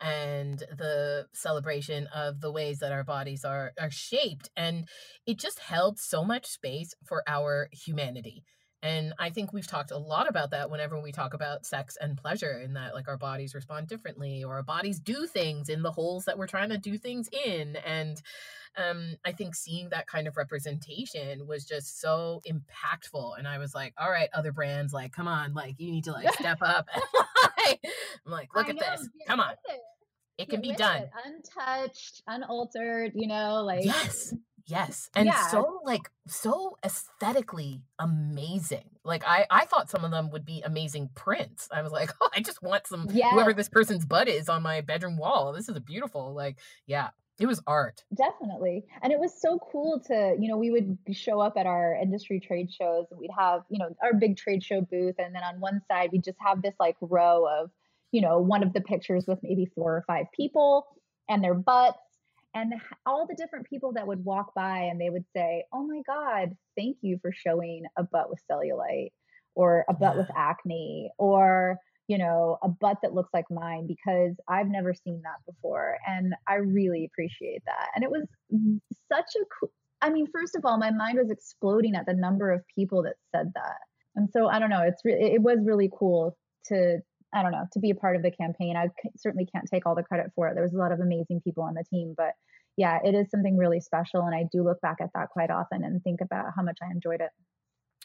and the celebration of the ways that our bodies are are shaped. And it just held so much space for our humanity and i think we've talked a lot about that whenever we talk about sex and pleasure in that like our bodies respond differently or our bodies do things in the holes that we're trying to do things in and um, I think seeing that kind of representation was just so impactful. And I was like, all right, other brands, like, come on, like, you need to like step (laughs) up. (laughs) I'm like, look I at know, this. Come on. It. it can be done. It. Untouched, unaltered, you know, like. Yes. Yes. And yeah. so like so aesthetically amazing. Like I I thought some of them would be amazing prints. I was like, (laughs) "Oh, I just want some yes. whoever this person's butt is on my bedroom wall. This is a beautiful like yeah. It was art. Definitely. And it was so cool to, you know, we would show up at our industry trade shows and we'd have, you know, our big trade show booth. And then on one side, we'd just have this like row of, you know, one of the pictures with maybe four or five people and their butts and all the different people that would walk by and they would say, Oh my God, thank you for showing a butt with cellulite or a butt yeah. with acne or you know, a butt that looks like mine because I've never seen that before. And I really appreciate that. And it was such a cool, I mean, first of all, my mind was exploding at the number of people that said that. And so I don't know, it's really, it was really cool to, I don't know, to be a part of the campaign. I certainly can't take all the credit for it. There was a lot of amazing people on the team, but yeah, it is something really special. And I do look back at that quite often and think about how much I enjoyed it.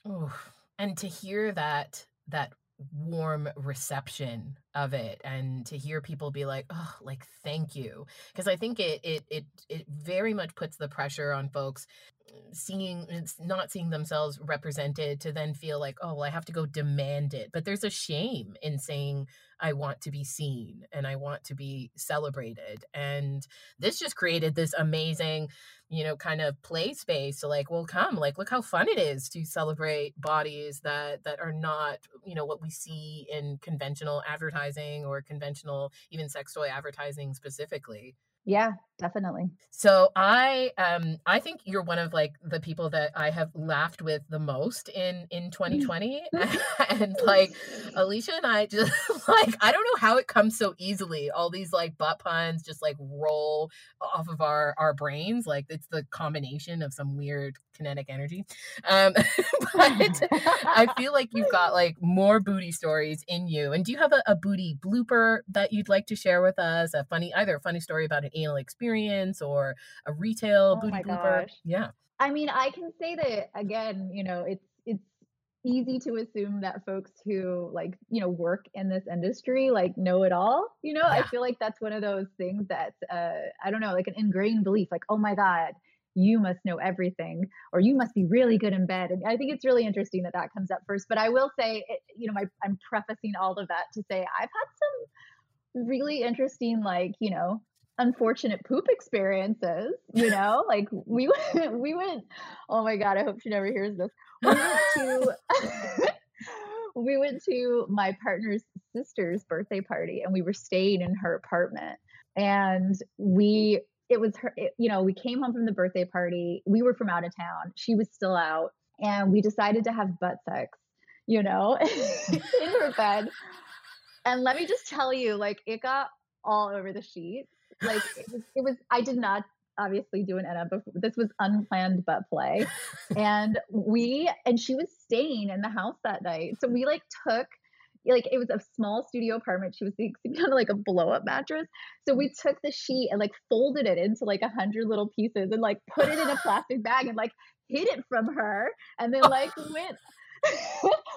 Oh, and to hear that, that warm reception of it and to hear people be like oh like thank you. Because i think it it it it very much puts the pressure on folks mm, seeing it's not seeing themselves represented to then feel like oh well i have to go demand it. But there's a shame in saying i want to be seen and i want to be celebrated and this just created this amazing you know kind of play space to like well come like look how fun it is to celebrate bodies that that are not you know what we see in conventional advertising or conventional even sex toy advertising specifically yeah, definitely. So I um I think you're one of like the people that I have laughed with the most in in 2020 (laughs) (laughs) and like Alicia and I just (laughs) like I don't know how it comes so easily all these like butt puns just like roll off of our our brains like it's the combination of some weird kinetic energy. Um but I feel like you've got like more booty stories in you. And do you have a, a booty blooper that you'd like to share with us? A funny either a funny story about an anal experience or a retail oh booty blooper? Gosh. Yeah. I mean, I can say that again, you know, it's it's easy to assume that folks who like, you know, work in this industry like know it all. You know, yeah. I feel like that's one of those things that uh I don't know, like an ingrained belief like, "Oh my god, you must know everything or you must be really good in bed and i think it's really interesting that that comes up first but i will say it, you know my, i'm prefacing all of that to say i've had some really interesting like you know unfortunate poop experiences, you know? (laughs) like we went (laughs) we went oh my god, I hope she never hears this. We went to (laughs) we went to my partner's sister's birthday party and we were staying in her apartment. And we it was her it, you know we came home from the birthday party. We were from out of town. She was still out. And we decided to have butt sex you know in her bed. And let me just tell you like it got all over the sheets like it was, it was I did not obviously do an enema before. This was unplanned butt play. (laughs) and we and she was staying in the house that night. So we like took like it was a small studio apartment. She was sleeping (laughs) on like a blow up mattress. So we took the sheet and like folded it into like a hundred little pieces and like put it in a (laughs) plastic bag and like hid it from her and then like went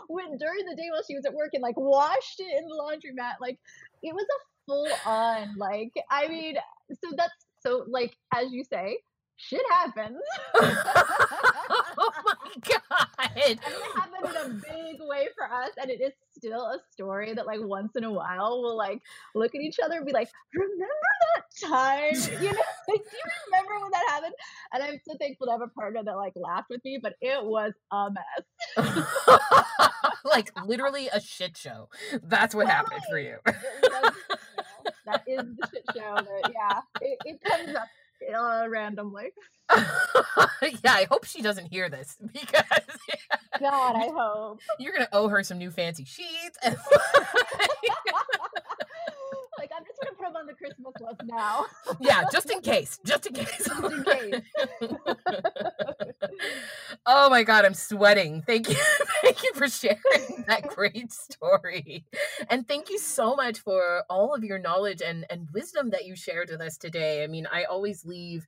went during the day while she was at work and like washed it in the laundromat. Like it was a full on. Like, I mean, so that's so like as you say, shit happens. (laughs) oh my god! And it happened in a big way for us, and it is still a story that like once in a while we'll like look at each other and be like, remember that time? (laughs) You know, (laughs) like, do you remember when that happened? And I'm so thankful to have a partner that like laughed with me, but it was a mess. (laughs) like literally a shit show. That's what happened for you. that is the shit show that yeah, it, it comes up uh, randomly. (laughs) yeah, I hope she doesn't hear this (laughs) because God, I hope you're gonna owe her some new fancy sheets. like I'm gonna put them on the Christmas list now. (laughs) yeah, just in case, just in case. (laughs) Just in case. (laughs) oh my God, I'm sweating. Thank you, thank you for sharing that great story, and thank you so much for all of your knowledge and and wisdom that you shared with us today. I mean, I always leave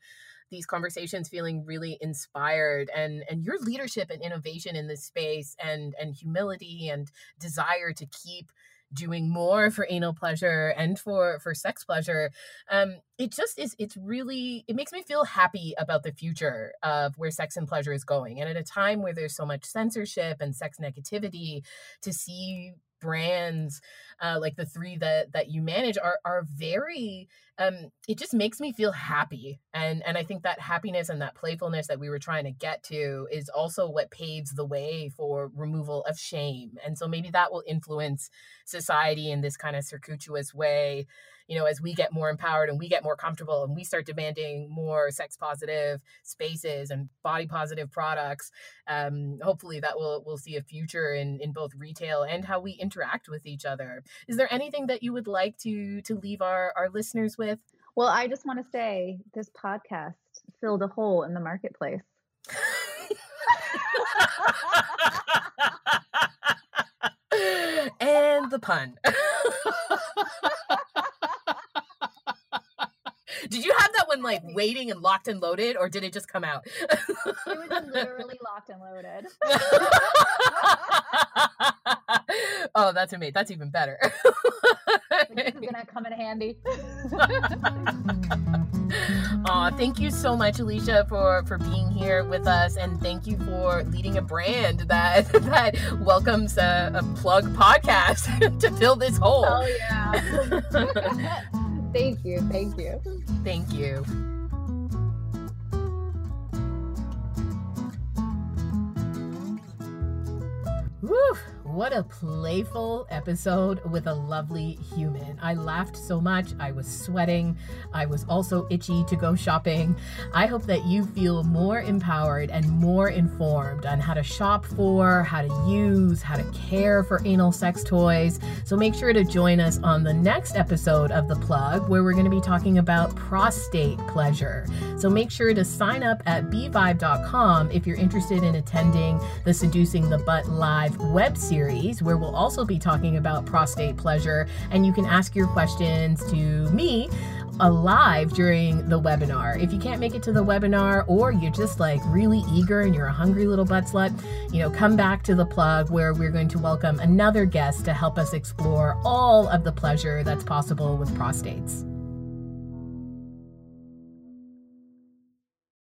these conversations feeling really inspired and and your leadership and innovation in this space and and humility and desire to keep doing more for anal pleasure and for for sex pleasure um it just is it's really it makes me feel happy about the future of where sex and pleasure is going. And at a time where there's so much censorship and sex negativity to see brands uh, like the three that that you manage are are very um it just makes me feel happy. And and i think that happiness and that playfulness that we were trying to get to is also what paves the way for removal of shame. And so maybe that will influence society in this kind of circuitous way you know, as we get more empowered and we get more comfortable and we start demanding more sex positive spaces and body positive products, um, hopefully that will will see a future in in both retail and how we interact with each other. Is there anything that you would like to to leave our our listeners with? Well, I just want to say this podcast filled a hole in the marketplace. (laughs) and the pun. (laughs) Did you have that one like waiting and locked and loaded, or did it just come out? it was literally locked and loaded. (laughs) oh, that's amazing. That's even better. this is gonna come in handy. (laughs) Aw, thank you so much, Alicia, for for being here with us, and thank you for leading a brand that (laughs) that welcomes a, a plug podcast to fill this hole. Oh yeah. Thank you, thank you. Thank you. Woo! What a playful episode with a lovely human. I laughed so much. I was sweating. I was also itchy to go shopping. I hope that you feel more empowered and more informed on how to shop for, how to use, how to care for anal sex toys. So make sure to join us on the next episode of The Plug, where we're going to be talking about prostate pleasure. So make sure to sign up at bvibe.com if you're interested in attending the Seducing the Butt Live web series series where we'll also be talking about prostate pleasure. And you can ask your questions to me alive during the webinar. If you can't make it to the webinar or you're just like really eager and you're a hungry little butt slut, you know, come back to the plug where we're going to welcome another guest to help us explore all of the pleasure that's possible with prostates.